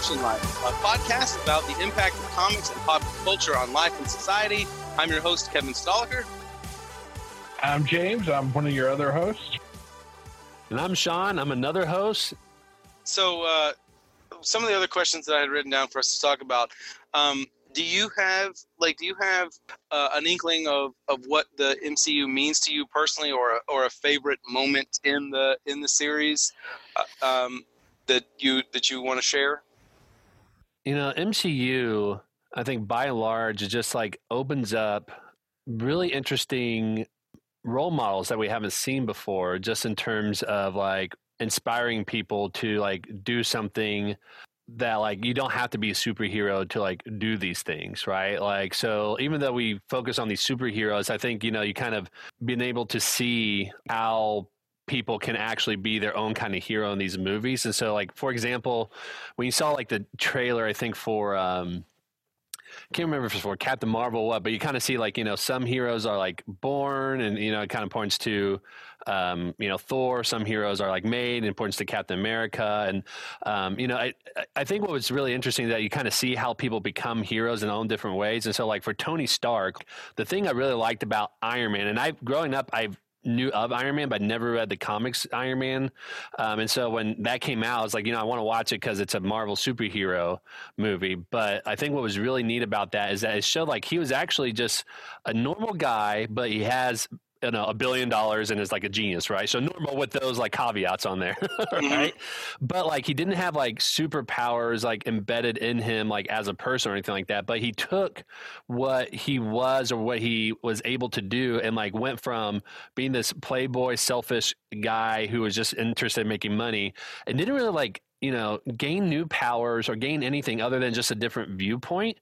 Welcome to the Caption Life, a podcast about the impact of comics and pop culture on life and society. I'm your host, Kevin Stoliker. I'm James. I'm one of your other hosts. And I'm Sean. I'm another host. So, uh, some of the other questions that I had written down for us to talk about. Um, do you have like do you have uh, an inkling of, of what the MCU means to you personally, or a, or a favorite moment in the in the series? Uh, um, that you that you want to share? You know, MCU, I think by and large, it just like opens up really interesting role models that we haven't seen before, just in terms of like inspiring people to like do something that like you don't have to be a superhero to like do these things right? Like so even though we focus on these superheroes i think you know you kind of been able to see how people can actually be their own kind of hero in these movies. And so, like for example, when you saw like the trailer, I think for um, can't remember if it's for Captain Marvel what, but you kind of see like you know some heroes are like born, and you know it kind of points to um, you know Thor. Some heroes are like made, and points to Captain America, and um, you know I I think what was really interesting that you kind of see how people become heroes in own different ways, and so like for Tony Stark, the thing I really liked about Iron Man, and I growing up I've knew of Iron Man, but never read the comics Iron Man. Um, and so when that came out, I was like, you know, I want to watch it because it's a Marvel superhero movie. But I think what was really neat about that is that it showed like he was actually just a normal guy, but he has you know a billion dollars and is like a genius right so normal with those like caveats on there mm-hmm. right mm-hmm. but like he didn't have like superpowers like embedded in him like as a person or anything like that but he took what he was or what he was able to do and like went from being this playboy selfish guy who was just interested in making money and didn't really like you know gain new powers or gain anything other than just a different viewpoint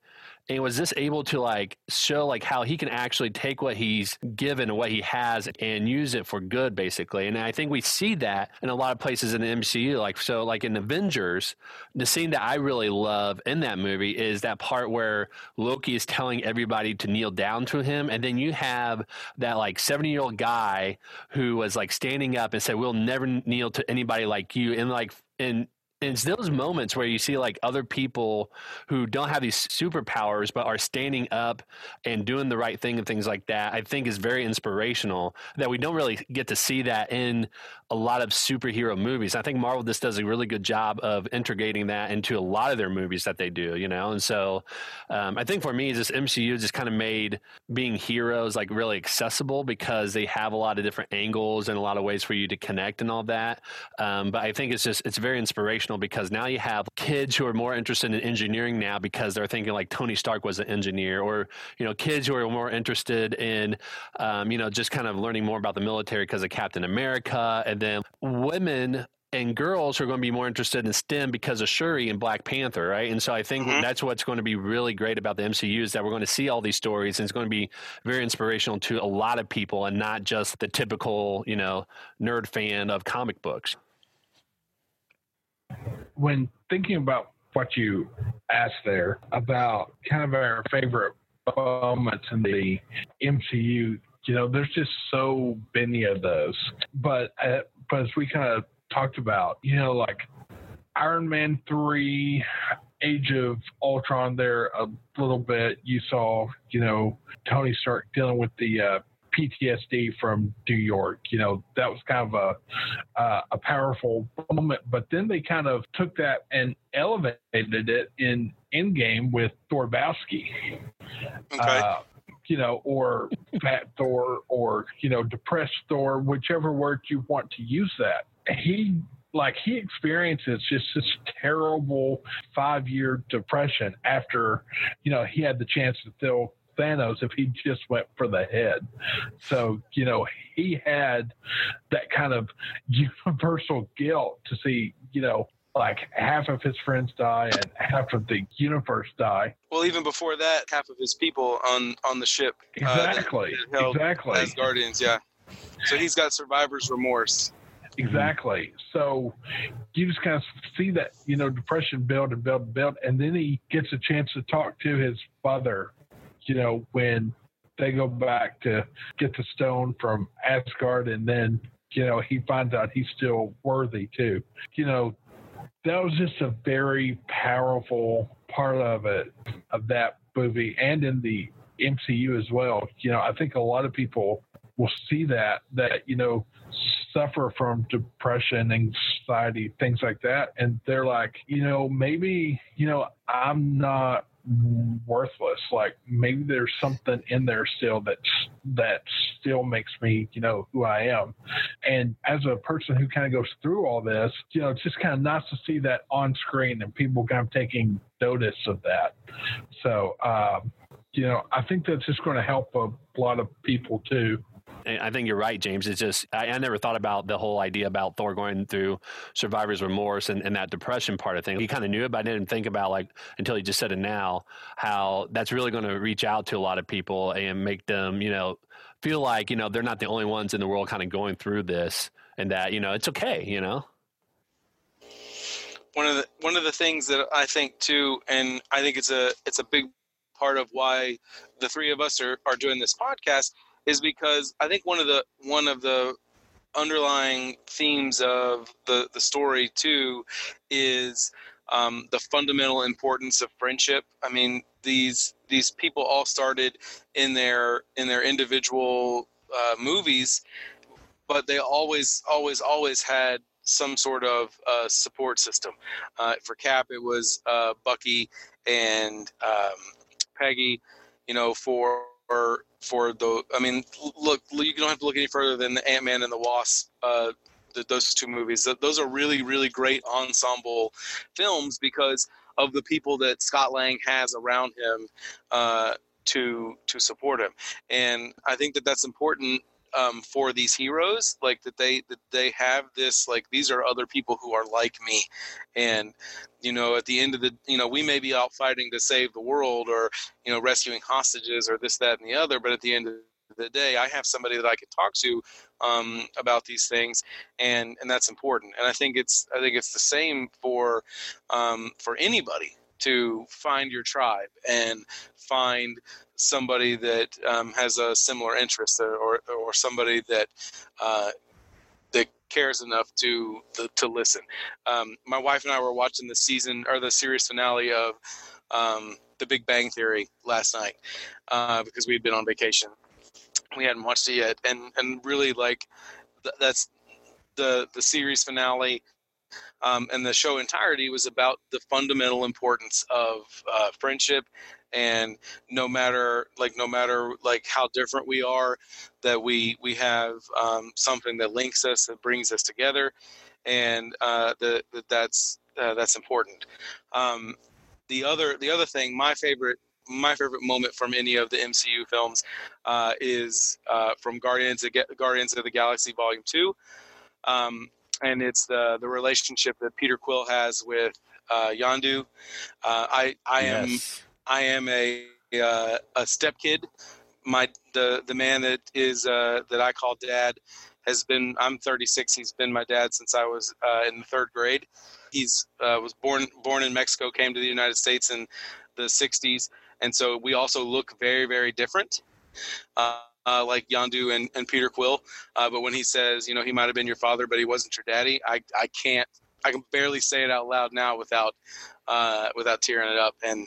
and was this able to like show like how he can actually take what he's given and what he has and use it for good basically? And i think we see that in a lot of places in the mcu like so like in avengers the scene that i really love in that movie is that part where loki is telling everybody to kneel down to him. And then you have that like 70 year old guy who was like standing up and said we'll never kneel to anybody like you. And like and it's those moments where you see like other people who don't have these superpowers but are standing up and doing the right thing and things like that i think is very inspirational that we don't really get to see that in a lot of superhero movies. I think marvel just does a really good job of integrating that into a lot of their movies that they do you know? And so um, i think for me this mcu just kind of made being heroes like really accessible because they have a lot of different angles and a lot of ways for you to connect and all that. Um, but i think it's just it's very inspirational because now you have kids who are more interested in engineering now because they're thinking like Tony Stark was an engineer, or you know, kids who are more interested in, um, you know, just kind of learning more about the military because of Captain America, and then women and girls are going to be more interested in STEM because of Shuri and Black Panther, right? And so I think mm-hmm. that's what's going to be really great about the MCU is that we're going to see all these stories and it's going to be very inspirational to a lot of people and not just the typical, you know, nerd fan of comic books when thinking about what you asked there about kind of our favorite moments in the MCU, you know, there's just so many of those. But uh, but as we kind of talked about, you know, like Iron Man three, Age of Ultron, there a little bit. You saw, you know, Tony Stark dealing with the uh, PTSD from New York. You know, that was kind of a uh, a powerful moment. But then they kind of took that and elevated it in Endgame with Thor Bowski. Okay. Uh, you know, or fat Thor, or you know, depressed Thor, whichever word you want to use that. He like he experiences just this terrible five year depression after you know he had the chance to kill Thanos if he just went for the head. So, you know, he had that kind of universal guilt to see, you know, like half of his friends die and half of the universe die. Well, even before that, half of his people on on the ship. Exactly. Uh, that, that exactly. As guardians, yeah. So he's got survivor's remorse. Exactly. So you just kind of see that, you know, depression build and build and build. And then he gets a chance to talk to his father you know, when they go back to get the stone from Asgard and then, you know, he finds out he's still worthy too. You know, that was just a very powerful part of it, of that movie, and in the MCU as well. You know, I think a lot of people will see that that you know suffer from depression, anxiety, things like that, and they're like, you know, maybe you know I'm not worthless. Like maybe there's something in there still that's that still makes me, you know, who I am. And as a person who kind of goes through all this, you know, it's just kind of nice to see that on screen and people kind of taking notice of that. So, um, you know, I think that's just going to help a lot of people too. I think you're right, James. It's just I, I, never thought about the whole idea about Thor going through survivor's remorse and, and that depression part of thing. He kind of knew it, but I didn't think about like until he just said it now how that's really going to reach out to a lot of people and make them, you know, feel like you know they're not the only ones in the world kind of going through this, and that you know it's okay, you know. One of the one of the things that I think too, and I think it's a it's a big part of why the three of us are, are doing this podcast is because I think one of the one of the underlying themes of the the story too is um, the fundamental importance of friendship. I mean, these these people all started in their in their individual uh, movies, but they always always always had some sort of uh, support system. Uh, for Cap, it was uh, Bucky and um, Peggy. You know, for for for the. I mean, look, you don't have to look any further than the Ant Man and the Wasp. Uh, the, those two movies. Those are really, really great ensemble films because of the people that Scott Lang has around him uh, to to support him. And I think that that's important um, for these heroes like that they that they have this like these are other people who are like me. And you know at the end of the you know we may be out fighting to save the world or you know rescuing hostages or this that and the other but at the end of the day i have somebody that i can talk to um, about these things and and that's important. And i think it's i think it's the same for um, for anybody to find your tribe and find somebody that um, has a similar interest or, or, somebody that uh, that cares enough to to, to listen. Um, my wife and I were watching the season or the series finale of um, The Big Bang Theory last night uh, because we had been on vacation. We hadn't watched it yet, and and really like th- that's the the series finale um, and the show entirety was about the fundamental importance of uh, friendship and no matter like no matter like how different we are that we we have um, something that links us that brings us together and uh, that that's uh, that's important um, the other the other thing my favorite my favorite moment from any of the MCU films uh, is uh, from Guardians of, Guardians of the Galaxy Volume Two. Um, and it's the the relationship that Peter Quill has with uh, Yondu. Uh, I I yes. am I am a uh, a step kid. My the the man that is uh, that I call dad has been. I'm 36. He's been my dad since I was uh, in the third grade. He's uh, was born born in Mexico, came to the United States in the 60s, and so we also look very very different. Uh, uh, like Yondu and, and Peter Quill. Uh, but when he says, you know, he might have been your father, but he wasn't your daddy, I, I can't, I can barely say it out loud now without, uh, without tearing it up. And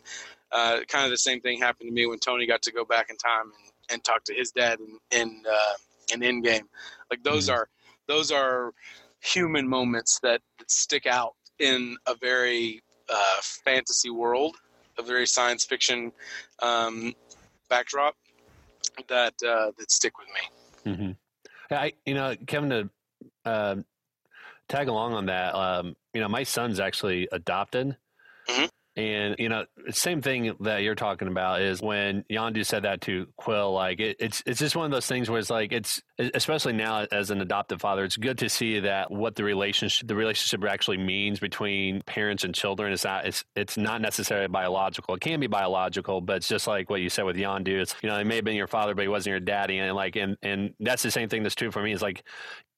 uh, kind of the same thing happened to me when Tony got to go back in time and, and talk to his dad in, in, uh, in Endgame. Like those mm-hmm. are, those are human moments that, that stick out in a very uh, fantasy world, a very science fiction um, backdrop that uh, that stick with me. Mm-hmm. I, you know, Kevin, to uh, tag along on that, um, you know, my son's actually adopted. Mm-hmm. And you know, same thing that you're talking about is when Yondu said that to Quill. Like it, it's it's just one of those things where it's like it's especially now as an adoptive father, it's good to see that what the relationship the relationship actually means between parents and children is not it's it's not necessarily biological. It can be biological, but it's just like what you said with Yondu. It's you know, it may have been your father, but he wasn't your daddy, and like and and that's the same thing that's true for me. It's like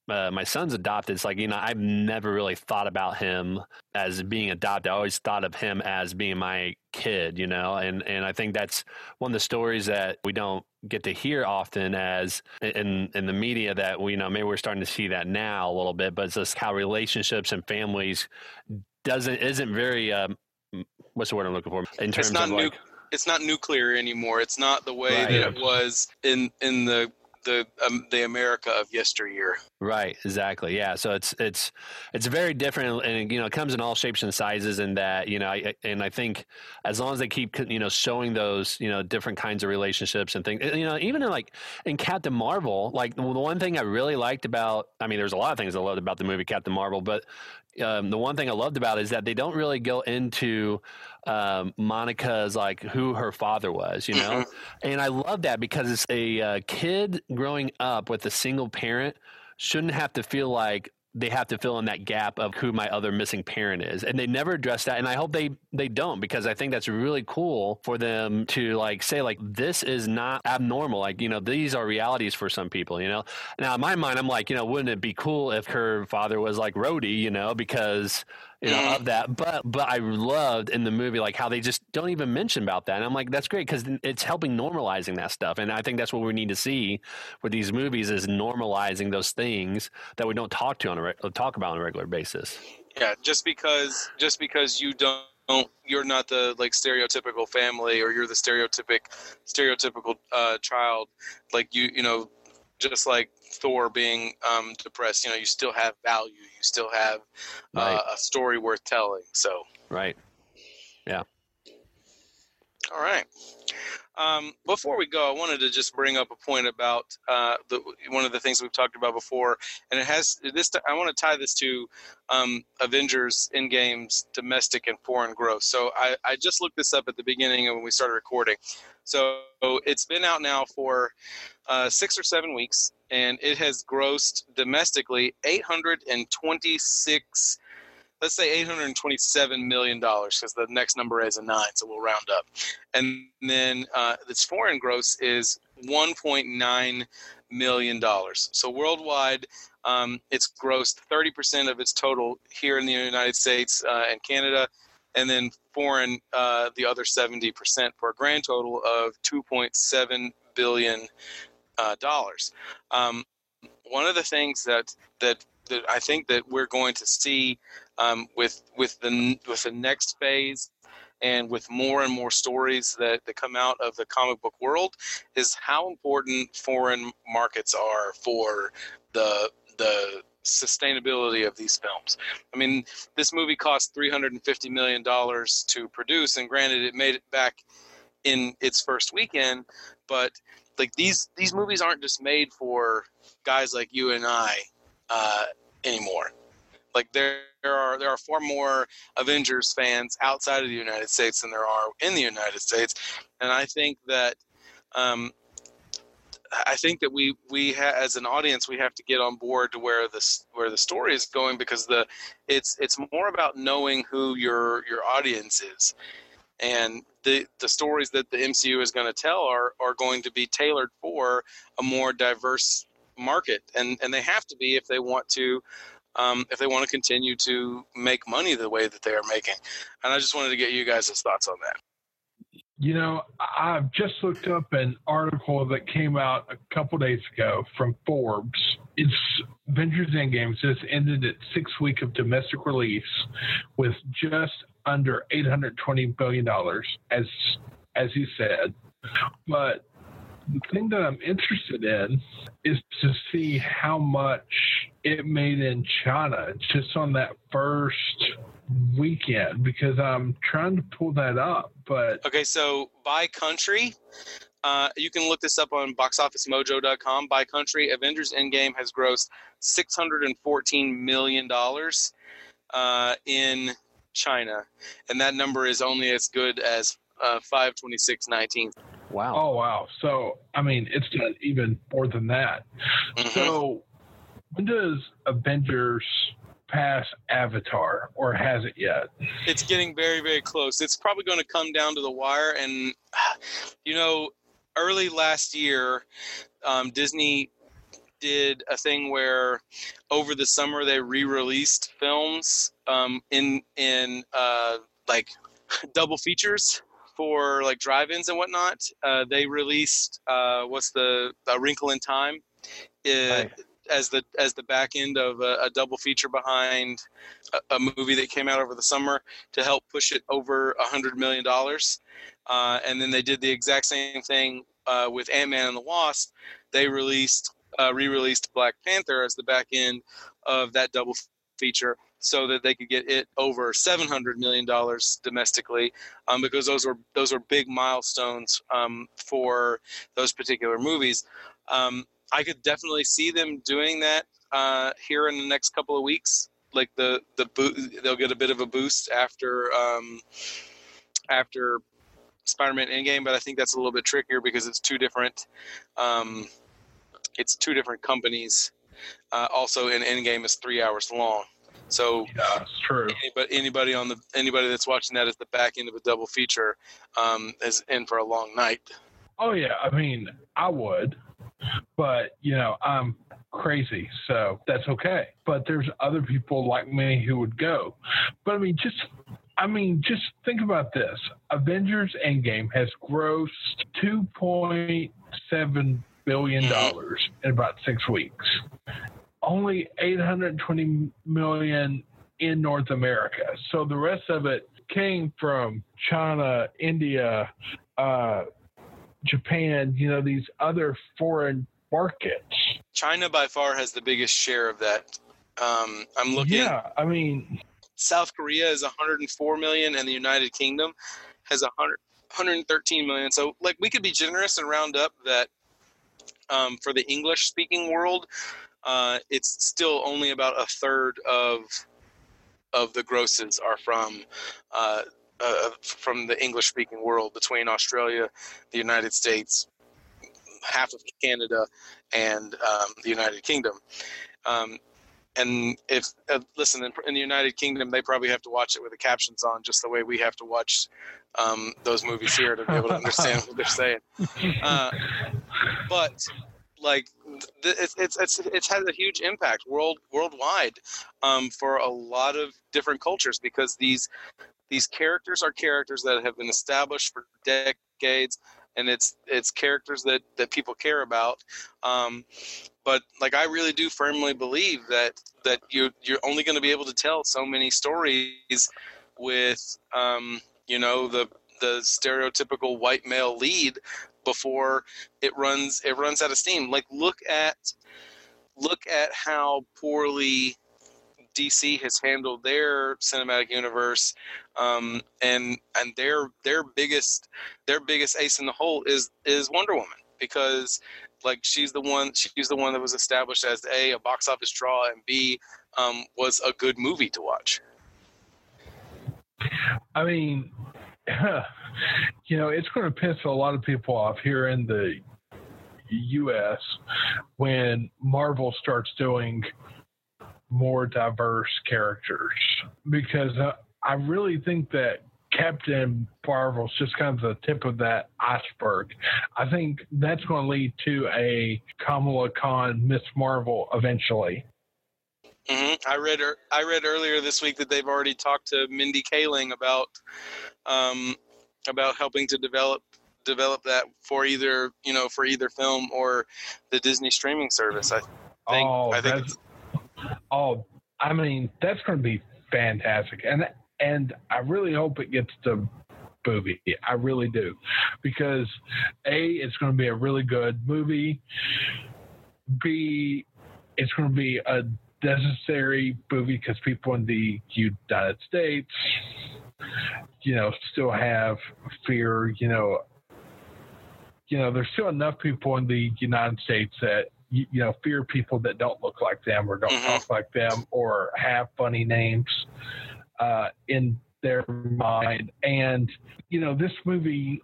uh, my son's adopted. It's like, you know, I've never really thought about him as being adopted. I always thought of him as being my kid, you know, and, and I think that's one of the stories that we don't get to hear often as in, in the media that we, you know, maybe we're starting to see that now a little bit, but it's just how relationships and families doesn't isn't very um, what's the word I'm looking for in terms It's not of nu- like it's not nuclear anymore. It's not the way Right. that it was in in the the um, the America of yesteryear. Right, exactly. Yeah, so it's it's it's very different, and you know, it comes in all shapes and sizes. And that you know, I, and I think as long as they keep you know showing those you know different kinds of relationships and things, you know, even in like in Captain Marvel, like the one thing I really liked about, I mean, there's a lot of things I loved about the movie Captain Marvel, but um, the one thing I loved about it is that they don't really go into um, Monica's like who her father was, you know, and I love that because it's a uh, kid growing up with a single parent shouldn't have to feel like they have to fill in that gap of who my other missing parent is. And they never address that and i hope they they don't because i think that's really cool for them to like say like this is not abnormal like you know these are realities for some people you know? Now in my mind i'm like you know wouldn't it be cool if her father was like Rhodey, you know because you know of that but but i loved in the movie like how they just don't even mention about that and i'm like that's great because it's helping normalizing that stuff and i think that's what we need to see with these movies is normalizing those things that we don't talk to on a re- talk about on a regular basis Yeah, just because just because you don't. You're not the like stereotypical family, or you're the stereotypic, stereotypical uh, child. Like you, you know, just like Thor being um, depressed. You know, you still have value. You still have uh, Right. a story worth telling. So, right yeah. all right. Um, before we go, I wanted to just bring up a point about uh, the, one of the things we've talked about before, and it has this. I want to tie this to um, Avengers Endgame's domestic and foreign growth. So I, I just looked this up at the beginning of when we started recording. So it's been out now for uh, six or seven weeks, and it has grossed domestically 826 let's say 827 million dollars because the next number is a nine so we'll round up. And then uh, its foreign gross is 1.9 million dollars. So worldwide um, it's grossed 30% of its total here in the united states uh, and canada and then foreign uh, the other 70% for a grand total of 2.7 billion uh, dollars um, one of the things that that that I think that we're going to see um, with with the with the next phase and with more and more stories that, that come out of the comic book world is how important foreign markets are for the the sustainability of these films. I mean, this movie cost 350 million dollars to produce and granted it made it back in its first weekend, but like these these movies aren't just made for guys like you and I uh, anymore. Like there, there are there are far more Avengers fans outside of the United States than there are in the United States, and I think that um, I think that we we ha- as an audience we have to get on board to where this where the story is going because the it's it's more about knowing who your your audience is, and the the stories that the MCU is going to tell are are going to be tailored for a more diverse market, and and they have to be if they want to. Um, if they want to continue to make money the way that they are making, and I just wanted to get you guys' thoughts on that. You know, I've just looked up an article that came out a couple days ago from Forbes. It's Avengers Endgame just ended its sixth week of domestic release with just under 820 billion dollars, as as you said. But the thing that I'm interested in is to see how much it made in China just on that first weekend because I'm trying to pull that up, but Okay, so by country, uh, you can look this up on boxofficemojo.com. By country, Avengers Endgame has grossed $614 million uh, in China, and that number is only as good as uh, 526.19. wow Oh wow! So I mean, it's done even more than that. Mhm. So when does Avengers pass Avatar, or has it yet? it's getting very very close it's probably going to come down to the wire and you know early last year um, disney did a thing where over the summer they re-released films um, in in uh, like double features for like drive-ins and whatnot uh, they released uh, what's the a wrinkle in time Right. as the as the back end of a, a double feature behind a, a, movie that came out over the summer to help push it over a hundred million dollars. Uh, and then they did the exact same thing uh, with Ant Man and the Wasp. They released uh, re-released Black Panther as the back end of that double feature so that they could get it over 700 million dollars domestically um, because those were those were big milestones um, for those particular movies. Um, I could definitely see them doing that uh, here in the next couple of weeks. Like the the bo- they'll get a bit of a boost after um, after Spider-Man Endgame but I think that's a little bit trickier because it's two different um, it's two different companies. Uh, also in Endgame is three hours long so yeah, it's true. Anybody, anybody on the anybody that's watching that as the back end of a double feature um, is in for a long night. Oh yeah, I mean I would, but you know I'm crazy, so that's okay. But there's other people like me who would go. But I mean, just I mean, just think about this: Avengers Endgame has grossed two point seven billion dollars in about six weeks only 820 million in North America. So the rest of it came from China, India, uh, Japan, you know, these other foreign markets. China by far has the biggest share of that. Um, I'm looking. Yeah, I mean, South Korea is 104 million, and the United Kingdom has 100, 113 million. So, like, we could be generous and round up that um, for the English speaking world, uh, it's still only about a third of of the grosses are from uh, uh, from the English speaking world between Australia, the United States, half of Canada, and um, the United Kingdom. Um, and if uh, listen in, in, the United Kingdom, they probably have to watch it with the captions on, just the way we have to watch um, those movies here to be able to understand what they're saying. Uh, but like it's it's it's it's had a huge impact world worldwide um, for a lot of different cultures because these these characters are characters that have been established for decades and it's it's characters that that people care about um, but like i really do firmly believe that that you you're only going to be able to tell so many stories with um, you know the the stereotypical white male lead before it runs it runs out of steam. Like look at look at how poorly DC has handled their cinematic universe, um, and and their their biggest their biggest ace in the hole is is Wonder Woman because like she's the one she's the one that was established as a a box office draw and b um, was a good movie to watch. I mean, you know, it's going to piss a lot of people off here in the U.S. when Marvel starts doing more diverse characters because uh, I really think that Captain Marvel's just kind of the tip of that iceberg. I think that's going to lead to a Kamala Khan Miss Marvel eventually. Mm-hmm. I read I read earlier this week that they've already talked to Mindy Kaling about um, about helping to develop develop that for either you know for either film or the Disney streaming service. I think. Oh, I think oh, I mean that's going to be fantastic, and and I really hope it gets to movie. I really do, because a it's going to be a really good movie. B it's going to be a necessary movie because people in the United States, you know, still have fear. You know, you know, there's still enough people in the United States that you, you know fear people that don't look like them or don't mm-hmm. talk like them or have funny names uh, in their mind. And you know, this movie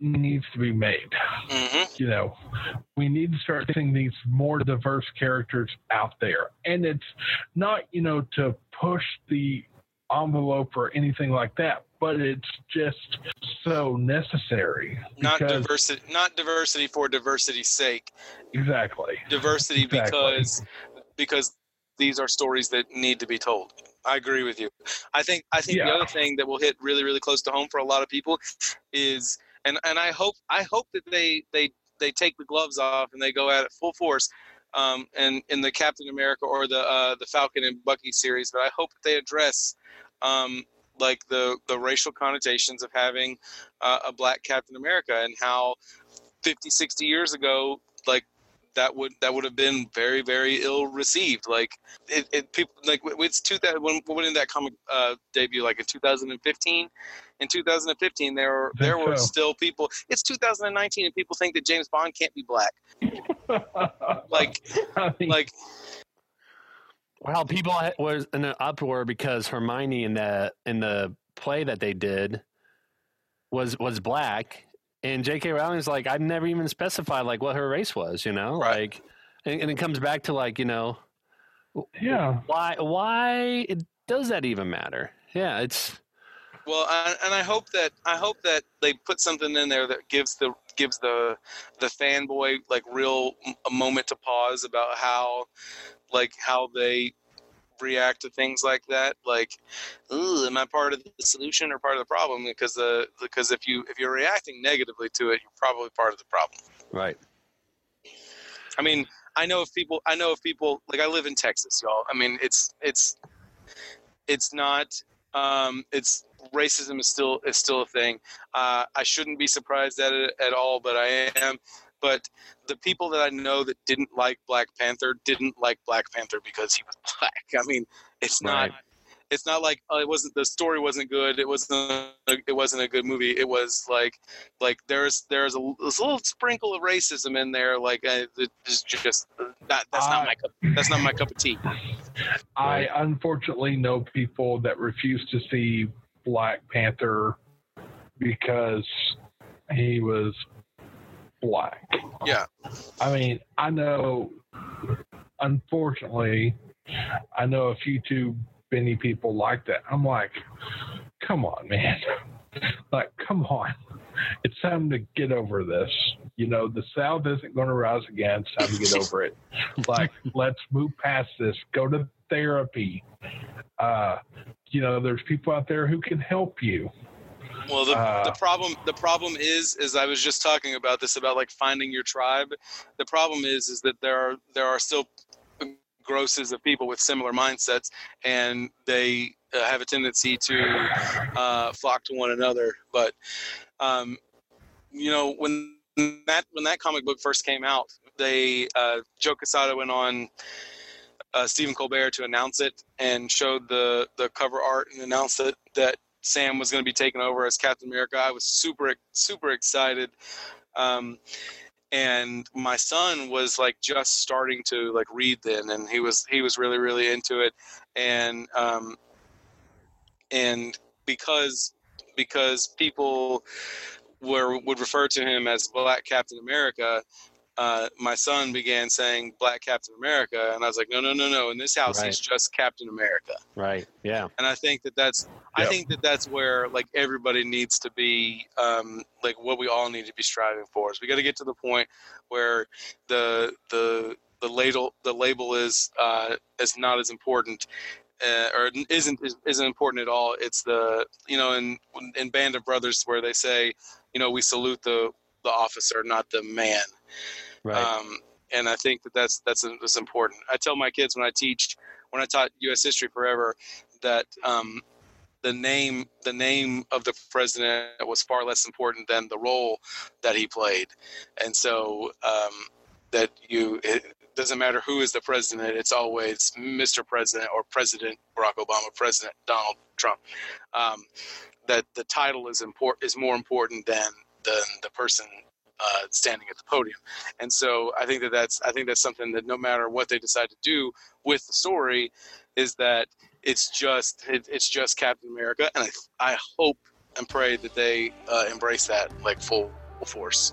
needs to be made. Mm-hmm. You know, we need to start seeing these more diverse characters out there. And it's not, you know, to push the envelope or anything like that, but it's just so necessary. Not diversity not diversity for diversity's sake. Exactly. Diversity exactly. because because these are stories that need to be told. I agree with you. I think I think yeah. the other thing that will hit really really close to home for a lot of people is and and I hope I hope that they they they take the gloves off and they go at it full force. um, in in the Captain America or the uh, the Falcon and Bucky series, but I hope that they address um, like the the racial connotations of having uh, a black Captain America and how 50, 60 years ago, like that would that would have been very very ill received. Like it, it people like it's two thousand when when did that comic uh, debut? Like in two thousand and fifteen. In 2015, there were there were still people. It's 2019, and people think that James Bond can't be black. Like I mean, like Well, people ha- was in an uproar because Hermione in the in the play that they did was was black, and J.K. Rowling's like, I've never even specified like what her race was, you know, Right. like, and, and it comes back to like, you know, yeah, why why does that even matter? Yeah, it's Well, I, and I hope that I hope that they put something in there that gives the gives the the fanboy like real m- a moment to pause about how like how they react to things like that. Like, Ooh, am I part of the solution or part of the problem? Because the because if you if you're reacting negatively to it, you're probably part of the problem. right. I mean, I know if people, I know if people, like I live in Texas, y'all. I mean, it's it's it's not, um, it's racism is still is still a thing. Uh, I shouldn't be surprised at it at all, but I am. But the people that I know that didn't like Black Panther didn't like Black Panther because he was black. I mean, it's not it's not like uh, it wasn't the story wasn't good. It wasn't. A, it wasn't a good movie. It was like like there's there's a, there's a little sprinkle of racism in there like uh, it's just that that's not my cup that's not my cup of tea I unfortunately know people that refuse to see Black Panther because he was black. Yeah. I mean, I know, unfortunately, I know a few too many people like that. I'm like, come on, man. like, come on. It's time to get over this. You know, the South isn't going to rise again. It's time to get over it. Like, let's move past this. Go to therapy. Uh, you know, there's people out there who can help you. Well the, Uh, the problem the problem is is i was just talking about this about like finding your tribe. The problem is is that there are there are still grosses of people with similar mindsets and they uh, have a tendency to uh, flock to one another. But um, you know when that when that comic book first came out they uh, joe Quesada went on uh, Stephen Colbert to announce it and showed the the cover art and announced it that Sam was going to be taken over as Captain America. I was super super excited, um, and my son was like just starting to like read then, and he was he was really really into it, and um, and because because people were would refer to him as Black Captain America. Uh, my son began saying Black Captain America, and I was like, no, no, no, no. In this house, he's just Captain America Right. Yeah. and I think that that's I think that that's where like everybody needs to be um, like what we all need to be striving for is we got to get to the point where the the the label the label is uh, is not as important uh, or isn't isn't important at all. It's the you know in in Band of Brothers where they say you know we salute the the officer not the man. Right. Um, and I think that that's that's that's important. I tell my kids when I teach, when I taught U.S. history forever, that um, the name the name of the president was far less important than the role that he played, and so um, that you it doesn't matter who is the president, it's always Mr. President or President Barack Obama, President Donald Trump. Um, that the title is import is more important than than the person uh, standing at the podium. And so I think that that's I think that's something that no matter what they decide to do with the story, is that it's just it, it's just Captain America, and I, I hope and pray that they uh, embrace that like full force.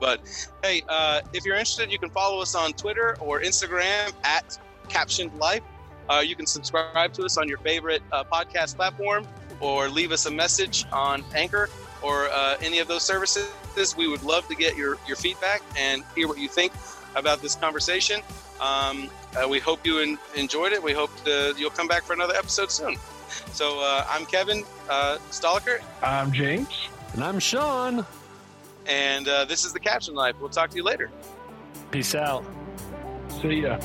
But hey, uh, if you're interested, you can follow us on Twitter or Instagram at Captioned Life. Uh, you can subscribe to us on your favorite uh, podcast platform or leave us a message on Anchor or uh, any of those services. We would love to get your, your feedback and hear what you think about this conversation. Um, uh, we hope you en- enjoyed it. We hope to, you'll come back for another episode soon. So uh, I'm Kevin uh, Stoliker, I'm James. and I'm Sean. and uh, this is the Caption Life. We'll talk to you later. Peace out. See ya.